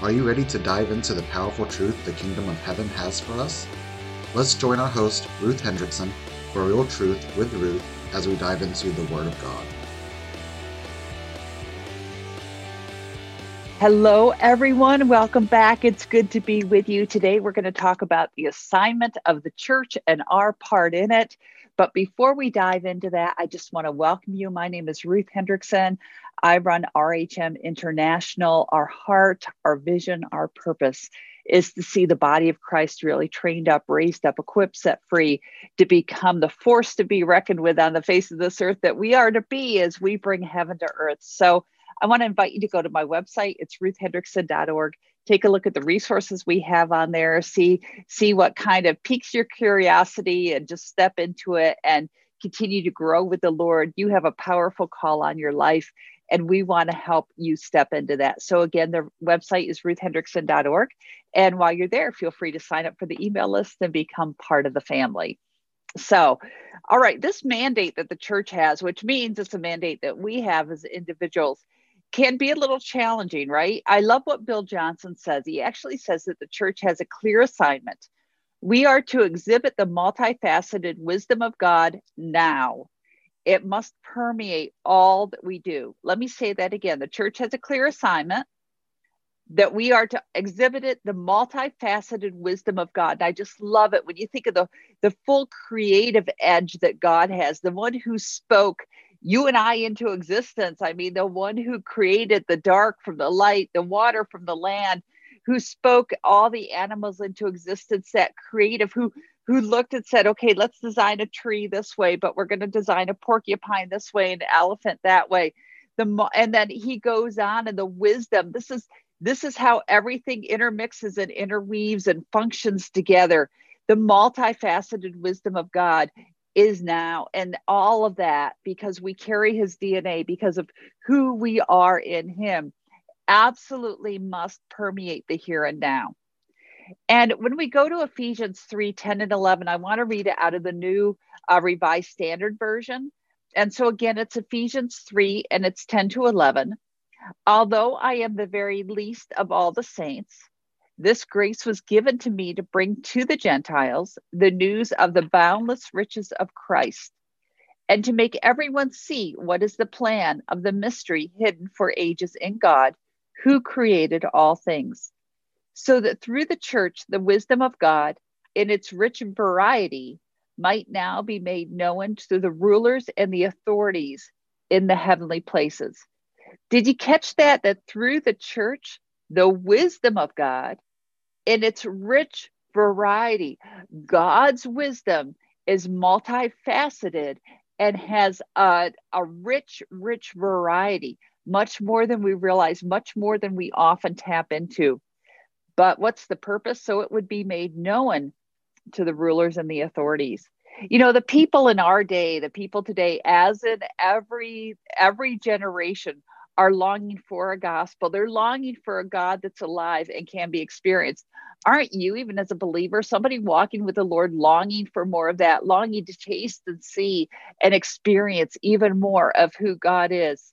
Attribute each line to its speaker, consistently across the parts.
Speaker 1: Are you ready to dive into the powerful truth the kingdom of heaven has for us? Let's join our host, Ruth Hendrickson, for Real Truth with Ruth as we dive into the Word of God.
Speaker 2: Hello, everyone. Welcome back. It's good to be with you. Today, we're going to talk about the assignment of the church and our part in it. But before we dive into that, I just want to welcome you. My name is Ruth Hendrickson. I run RHM International. Our heart, our vision, our purpose is to see the body of Christ really trained up, raised up, equipped, set free to become the force to be reckoned with on the face of this earth that we are to be as we bring heaven to earth. So, I want to invite you to go to my website. It's ruthhendrickson.org. Take a look at the resources we have on there. See see what kind of piques your curiosity, and just step into it and continue to grow with the Lord. You have a powerful call on your life, and we want to help you step into that. So again, the website is ruthhendrickson.org. And while you're there, feel free to sign up for the email list and become part of the family. So, all right, this mandate that the church has, which means it's a mandate that we have as individuals, can be a little challenging, right? I love what Bill Johnson says. He actually says that the church has a clear assignment. We are to exhibit the multifaceted wisdom of God now. It must permeate all that we do. Let me say that again. The church has a clear assignment that we are to exhibit it the multifaceted wisdom of God. And I just love it when you think of the, the full creative edge that God has, the one who spoke you and I into existence. I mean, the one who created the dark from the light, the water from the land, who spoke all the animals into existence, that creative, who who looked and said, okay, let's design a tree this way, but we're going to design a porcupine this way, an elephant that way. The and then he goes on and the wisdom. This is this is how everything intermixes and interweaves and functions together. The multifaceted wisdom of God is now and all of that because we carry his DNA because of who we are in him absolutely must permeate the here and now. And when we go to Ephesians 3 10 and 11, I want to read it out of the new uh, Revised Standard Version. And so again, it's Ephesians 3 and it's 10 to 11. Although I am the very least of all the saints, this grace was given to me to bring to the Gentiles the news of the boundless riches of Christ and to make everyone see what is the plan of the mystery hidden for ages in God, who created all things, so that through the church, the wisdom of God in its rich variety might now be made known to the rulers and the authorities in the heavenly places. Did you catch that? That through the church, the wisdom of God in its rich variety. God's wisdom is multifaceted and has a, a rich, rich variety, much more than we realize, much more than we often tap into. But what's the purpose? So it would be made known to the rulers and the authorities. You know, the people in our day, the people today, as in every every generation, are longing for a gospel. They're longing for a God that's alive and can be experienced. Aren't you, even as a believer, somebody walking with the Lord, longing for more of that, longing to taste and see and experience even more of who God is?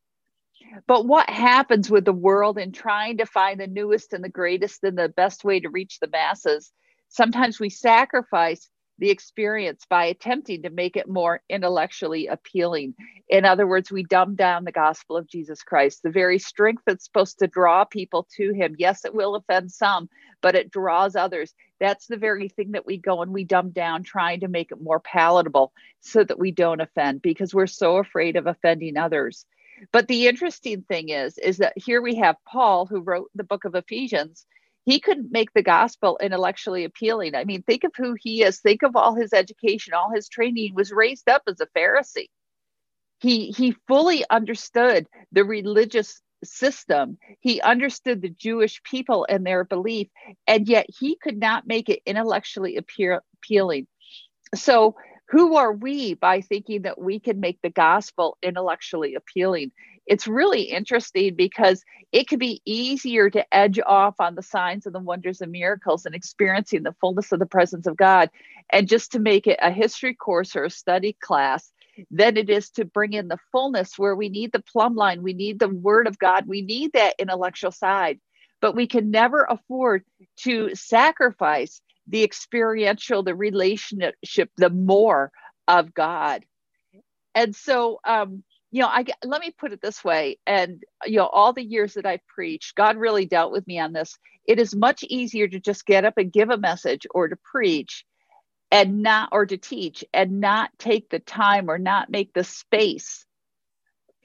Speaker 2: But what happens with the world in trying to find the newest and the greatest and the best way to reach the masses? Sometimes we sacrifice the experience by attempting to make it more intellectually appealing. In other words, we dumb down the gospel of Jesus Christ, the very strength that's supposed to draw people to him. Yes, it will offend some, but it draws others. That's the very thing that we go and we dumb down, trying to make it more palatable so that we don't offend because we're so afraid of offending others. But the interesting thing is, is that here we have Paul, who wrote the book of Ephesians he couldn't make the gospel intellectually appealing. I mean, think of who he is. Think of all his education, all his training. Was raised up as a Pharisee. He he fully understood the religious system. He understood the Jewish people and their belief, and yet he could not make it intellectually appear, appealing. So, who are we by thinking that we can make the gospel intellectually appealing? It's really interesting because it could be easier to edge off on the signs and the wonders and miracles and experiencing the fullness of the presence of God and just to make it a history course or a study class than it is to bring in the fullness where we need the plumb line, we need the word of God, we need that intellectual side. but we can never afford to sacrifice the experiential, the relationship, the more of God. And so, um, you know, I let me put it this way, and you know, all the years that I've preached, God really dealt with me on this. It is much easier to just get up and give a message or to preach and not or to teach and not take the time or not make the space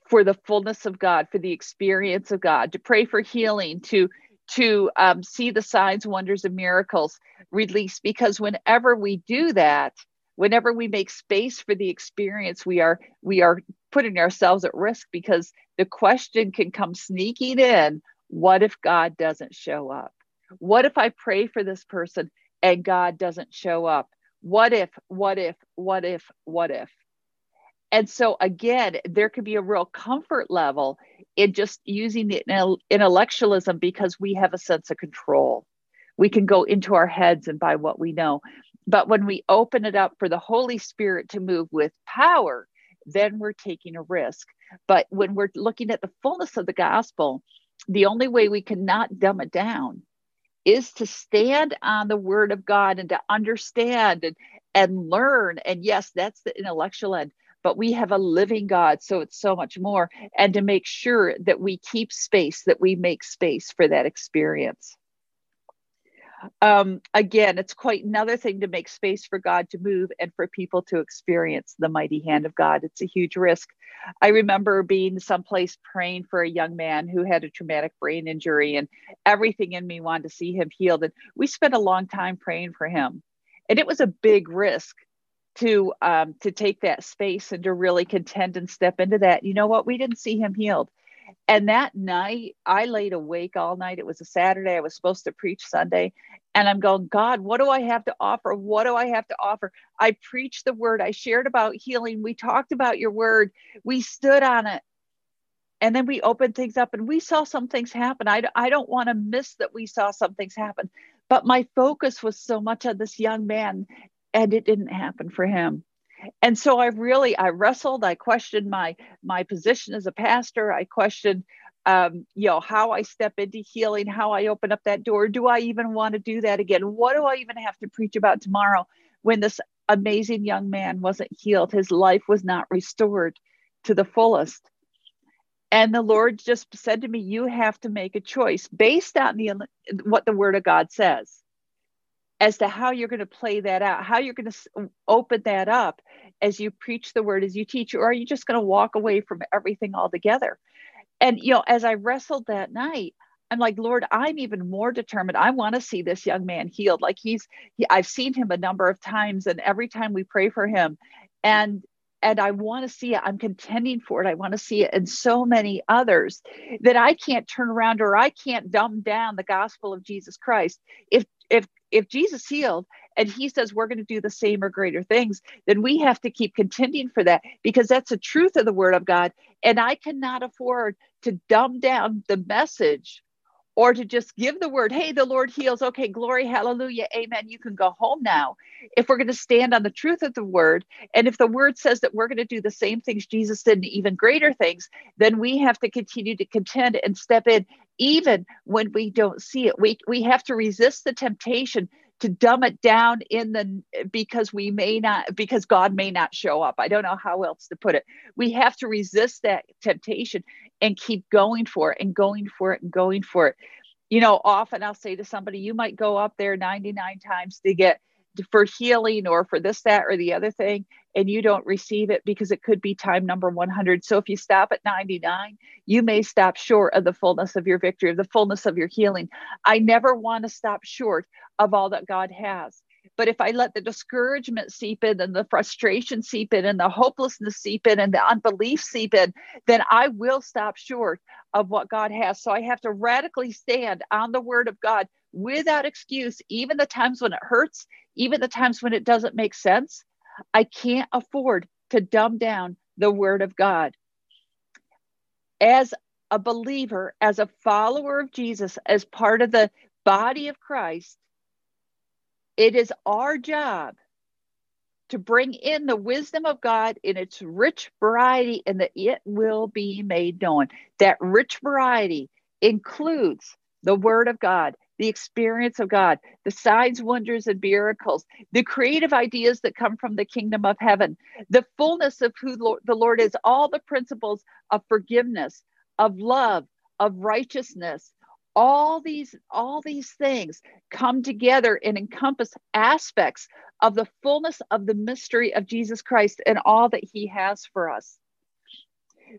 Speaker 2: for the fullness of God, for the experience of God, to pray for healing, to to um, see the signs, wonders, and miracles released. Because whenever we do that, whenever we make space for the experience, we are we are putting ourselves at risk because the question can come sneaking in: What if God doesn't show up? What if I pray for this person and God doesn't show up? What if? What if? What if? What if? And so again, there could be a real comfort level in just using the intellectualism because we have a sense of control. We can go into our heads and by what we know. But when we open it up for the Holy Spirit to move with power, then we're taking a risk. But when we're looking at the fullness of the gospel, the only way we can not dumb it down is to stand on the word of God and to understand and, and learn. And yes, that's the intellectual end but we have a living God, so it's so much more. And to make sure that we keep space, that we make space for that experience. Um, again, it's quite another thing to make space for God to move and for people to experience the mighty hand of God. It's a huge risk. I remember being someplace praying for a young man who had a traumatic brain injury, and everything in me wanted to see him healed. And we spent a long time praying for him. And it was a big risk to um, to take that space and to really contend and step into that. You know what? We didn't see him healed. And that night, I laid awake all night. It was a Saturday. I was supposed to preach Sunday. And I'm going, God, what do I have to offer? What do I have to offer? I preached the word. I shared about healing. We talked about your word. We stood on it. And then we opened things up and we saw some things happen. I, I don't want to miss that we saw some things happen. But my focus was so much on this young man and it didn't happen for him and so i really i wrestled i questioned my my position as a pastor. I questioned um, you know how i step into healing how i open up that door. Do i even want to do that again? What do i even have to preach about tomorrow when this amazing young man wasn't healed? His life was not restored to the fullest. And the lord just said to me you have to make a choice based on the what the word of god says as to how you're going to play that out, how you're going to open that up as you preach the word, as you teach, or are you just going to walk away from everything altogether? And, you know, as I wrestled that night, I'm like, Lord, I'm even more determined. I want to see this young man healed. Like he's, he, I've seen him a number of times, and every time we pray for him, and and I want to see it. I'm contending for it. I want to see it in so many others that I can't turn around or I can't dumb down the gospel of Jesus Christ. If if if Jesus healed and he says we're going to do the same or greater things, then we have to keep contending for that because that's the truth of the word of God. And I cannot afford to dumb down the message or to just give the word, hey, the Lord heals. Okay, glory, hallelujah, amen. You can go home now. If we're going to stand on the truth of the word, and if the word says that we're going to do the same things Jesus did and even greater things, then we have to continue to contend and step in even when we don't see it. We, we have to resist the temptation to dumb it down in the because we may not because God may not show up. I don't know how else to put it. We have to resist that temptation and keep going for it and going for it and going for it. You know, often I'll say to somebody, you might go up there 99 times to get for healing or for this, that, or the other thing, and you don't receive it because it could be time number 100. So if you stop at 99, you may stop short of the fullness of your victory, of the fullness of your healing. I never want to stop short of all that God has. But if I let the discouragement seep in and the frustration seep in and the hopelessness seep in and the unbelief seep in, then I will stop short of what God has. So I have to radically stand on the word of God without excuse, even the times when it hurts, even the times when it doesn't make sense. I can't afford to dumb down the word of God. As a believer, as a follower of Jesus, as part of the body of Christ, it is our job to bring in the wisdom of God in its rich variety and that it will be made known. That rich variety includes the Word of God, the experience of God, the signs, wonders, and miracles, the creative ideas that come from the kingdom of heaven, the fullness of who the Lord is, all the principles of forgiveness, of love, of righteousness, all these all these things come together and encompass aspects of the fullness of the mystery of Jesus Christ and all that he has for us.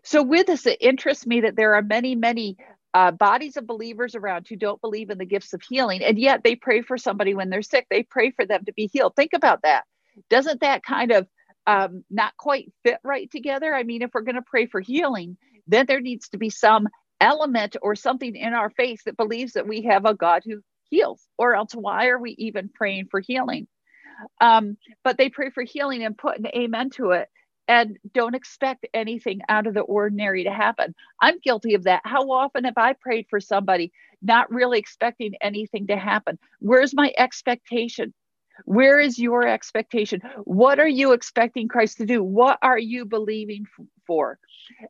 Speaker 2: So with this it interests me that there are many many uh, bodies of believers around who don't believe in the gifts of healing and yet they pray for somebody when they're sick they pray for them to be healed. Think about that. Doesn't that kind of um, not quite fit right together? I mean if we're going to pray for healing then there needs to be some element or something in our faith that believes that we have a God who heals, or else why are we even praying for healing? Um, but they pray for healing and put an amen to it and don't expect anything out of the ordinary to happen. I'm guilty of that. How often have I prayed for somebody not really expecting anything to happen? Where's my expectation? Where is your expectation? What are you expecting Christ to do? What are you believing for?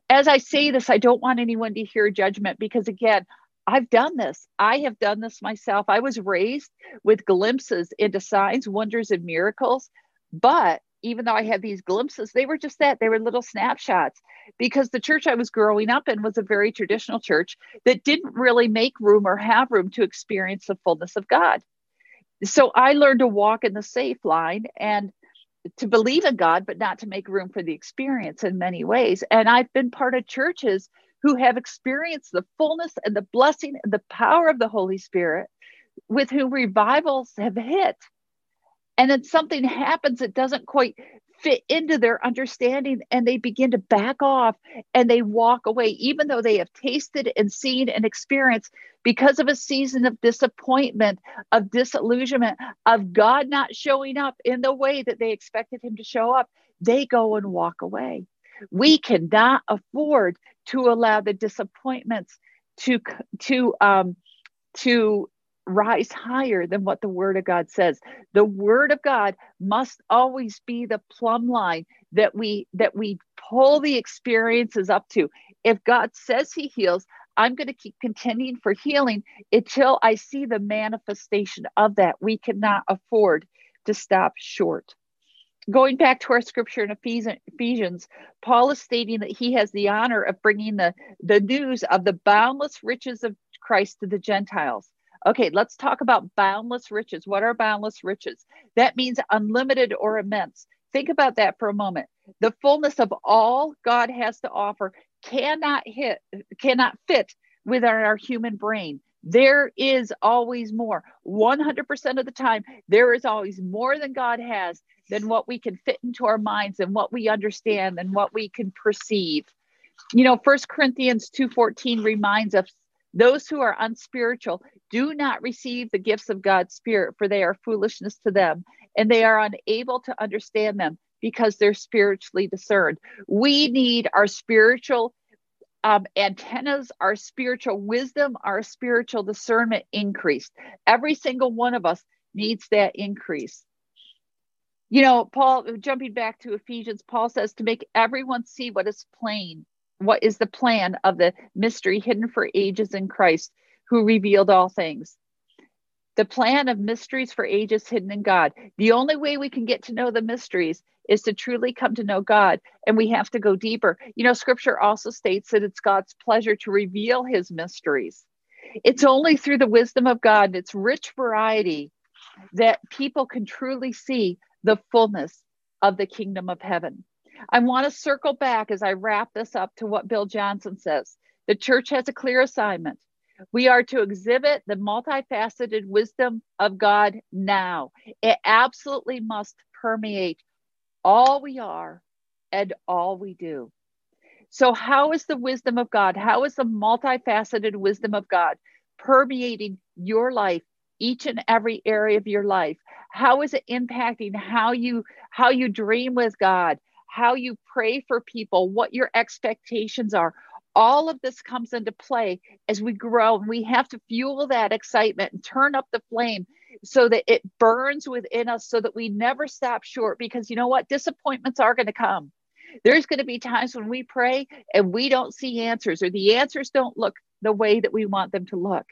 Speaker 2: As I say this, I don't want anyone to hear judgment because, again, I've done this. I have done this myself. I was raised with glimpses into signs, wonders, and miracles. But even though I had these glimpses, they were just that. They were little snapshots because the church I was growing up in was a very traditional church that didn't really make room or have room to experience the fullness of God. So I learned to walk in the safe line and to believe in God, but not to make room for the experience in many ways. And I've been part of churches who have experienced the fullness and the blessing and the power of the Holy Spirit, with whom revivals have hit. And then something happens that doesn't quite fit into their understanding and they begin to back off and they walk away, even though they have tasted and seen and experienced because of a season of disappointment, of disillusionment, of God not showing up in the way that they expected Him to show up. They go and walk away. We cannot afford to allow the disappointments to to um, to rise higher than what the word of God says. The word of God must always be the plumb line that we that we pull the experiences up to. If God says he heals, I'm going to keep contending for healing until I see the manifestation of that. We cannot afford to stop short. Going back to our scripture in Ephesians, Paul is stating that he has the honor of bringing the, the news of the boundless riches of Christ to the Gentiles. Okay, let's talk about boundless riches. What are boundless riches? That means unlimited or immense. Think about that for a moment. The fullness of all God has to offer cannot hit, cannot fit within our human brain. There is always more. 100% of the time, there is always more than God has than what we can fit into our minds and what we understand and what we can perceive. You know, First Corinthians 2:14 reminds us those who are unspiritual do not receive the gifts of God's Spirit, for they are foolishness to them, and they are unable to understand them because they're spiritually discerned. We need our spiritual um, antennas, our spiritual wisdom, our spiritual discernment increased. Every single one of us needs that increase. You know, Paul, jumping back to Ephesians, Paul says to make everyone see what is plain what is the plan of the mystery hidden for ages in Christ, who revealed all things? The plan of mysteries for ages hidden in God. The only way we can get to know the mysteries is to truly come to know God, and we have to go deeper. You know, scripture also states that it's God's pleasure to reveal his mysteries. It's only through the wisdom of God and its rich variety that people can truly see the fullness of the kingdom of heaven. I want to circle back as I wrap this up to what Bill Johnson says. The church has a clear assignment. We are to exhibit the multifaceted wisdom of God now. It absolutely must permeate all we are and all we do. So, how is the wisdom of God, how is the multifaceted wisdom of God permeating your life, each and every area of your life? How is it impacting how you how you dream with God, how you pray for people, what your expectations are. All of this comes into play as we grow, and we have to fuel that excitement and turn up the flame so that it burns within us so that we never stop short. Because you know what? Disappointments are going to come. There's going to be times when we pray and we don't see answers, or the answers don't look the way that we want them to look.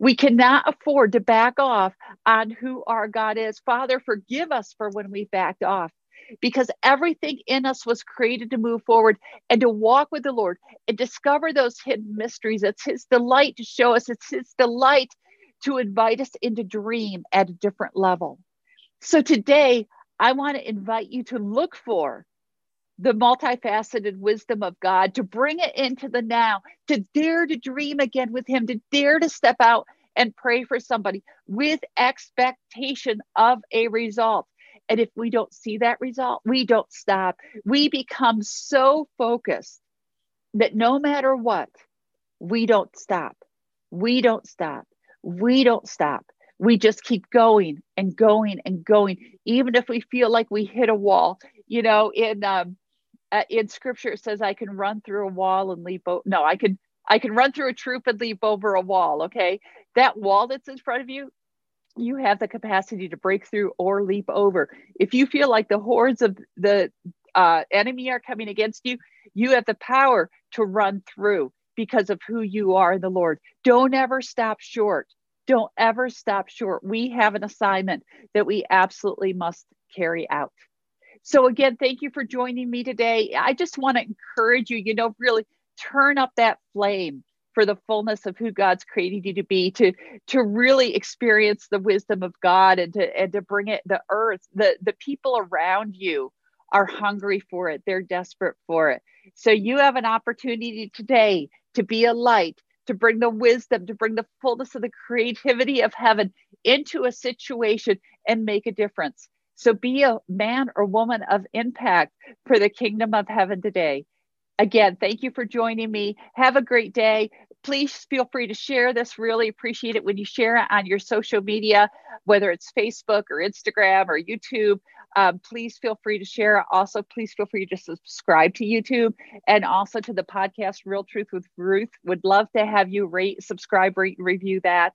Speaker 2: We cannot afford to back off on who our God is. Father, forgive us for when we backed off because everything in us was created to move forward and to walk with the Lord and discover those hidden mysteries. It's His delight to show us, it's His delight to invite us into dream at a different level. So today, I want to invite you to look for the multifaceted wisdom of God, to bring it into the now, to dare to dream again with Him, to dare to step out and pray for somebody with expectation of a result. And if we don't see that result, we don't stop. We become so focused that no matter what, we don't stop. We don't stop. We don't stop. We just keep going and going and going, even if we feel like we hit a wall. You know, in um, uh, in Scripture it says, "I can run through a wall and leap." O- no, I can I can run through a troop and leap over a wall. Okay, that wall that's in front of you, you have the capacity to break through or leap over. If you feel like the hordes of the uh, enemy are coming against you, you have the power to run through because of who you are in the Lord. Don't ever stop short. Don't ever stop short. We have an assignment that we absolutely must carry out. So, again, thank you for joining me today. I just want to encourage you, you know, really turn up that flame for the fullness of who God's created you to be, to to really experience the wisdom of God and to and to bring it the earth, the the people around you are hungry for it. They're desperate for it. So you have an opportunity today to be a light, to bring the wisdom, to bring the fullness of the creativity of heaven into a situation and make a difference. So be a man or woman of impact for the kingdom of heaven today. Again, thank you for joining me. Have a great day. Please feel free to share this. Really appreciate it when you share it on your social media, whether it's Facebook or Instagram or YouTube. Um, please feel free to share. Also, please feel free to subscribe to YouTube and also to the podcast Real Truth with Ruth. Would love to have you rate, subscribe, rate, review that.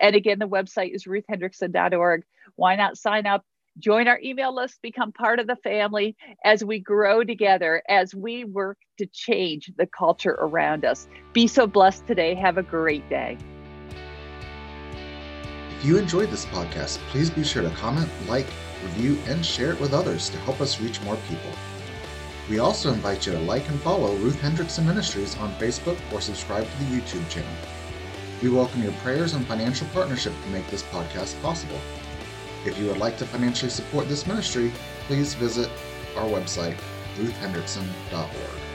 Speaker 2: And again, the website is ruthhendrickson.org. Why not sign up? Join our email list, become part of the family as we grow together, as we work to change the culture around us. Be so blessed today. Have a great day.
Speaker 1: If you enjoyed this podcast, please be sure to comment, like, review, and share it with others to help us reach more people. We also invite you to like and follow Ruth Hendrickson Ministries on Facebook or subscribe to the YouTube channel. We welcome your prayers and financial partnership to make this podcast possible. If you would like to financially support this ministry, please visit our website, ruthhendrickson.org.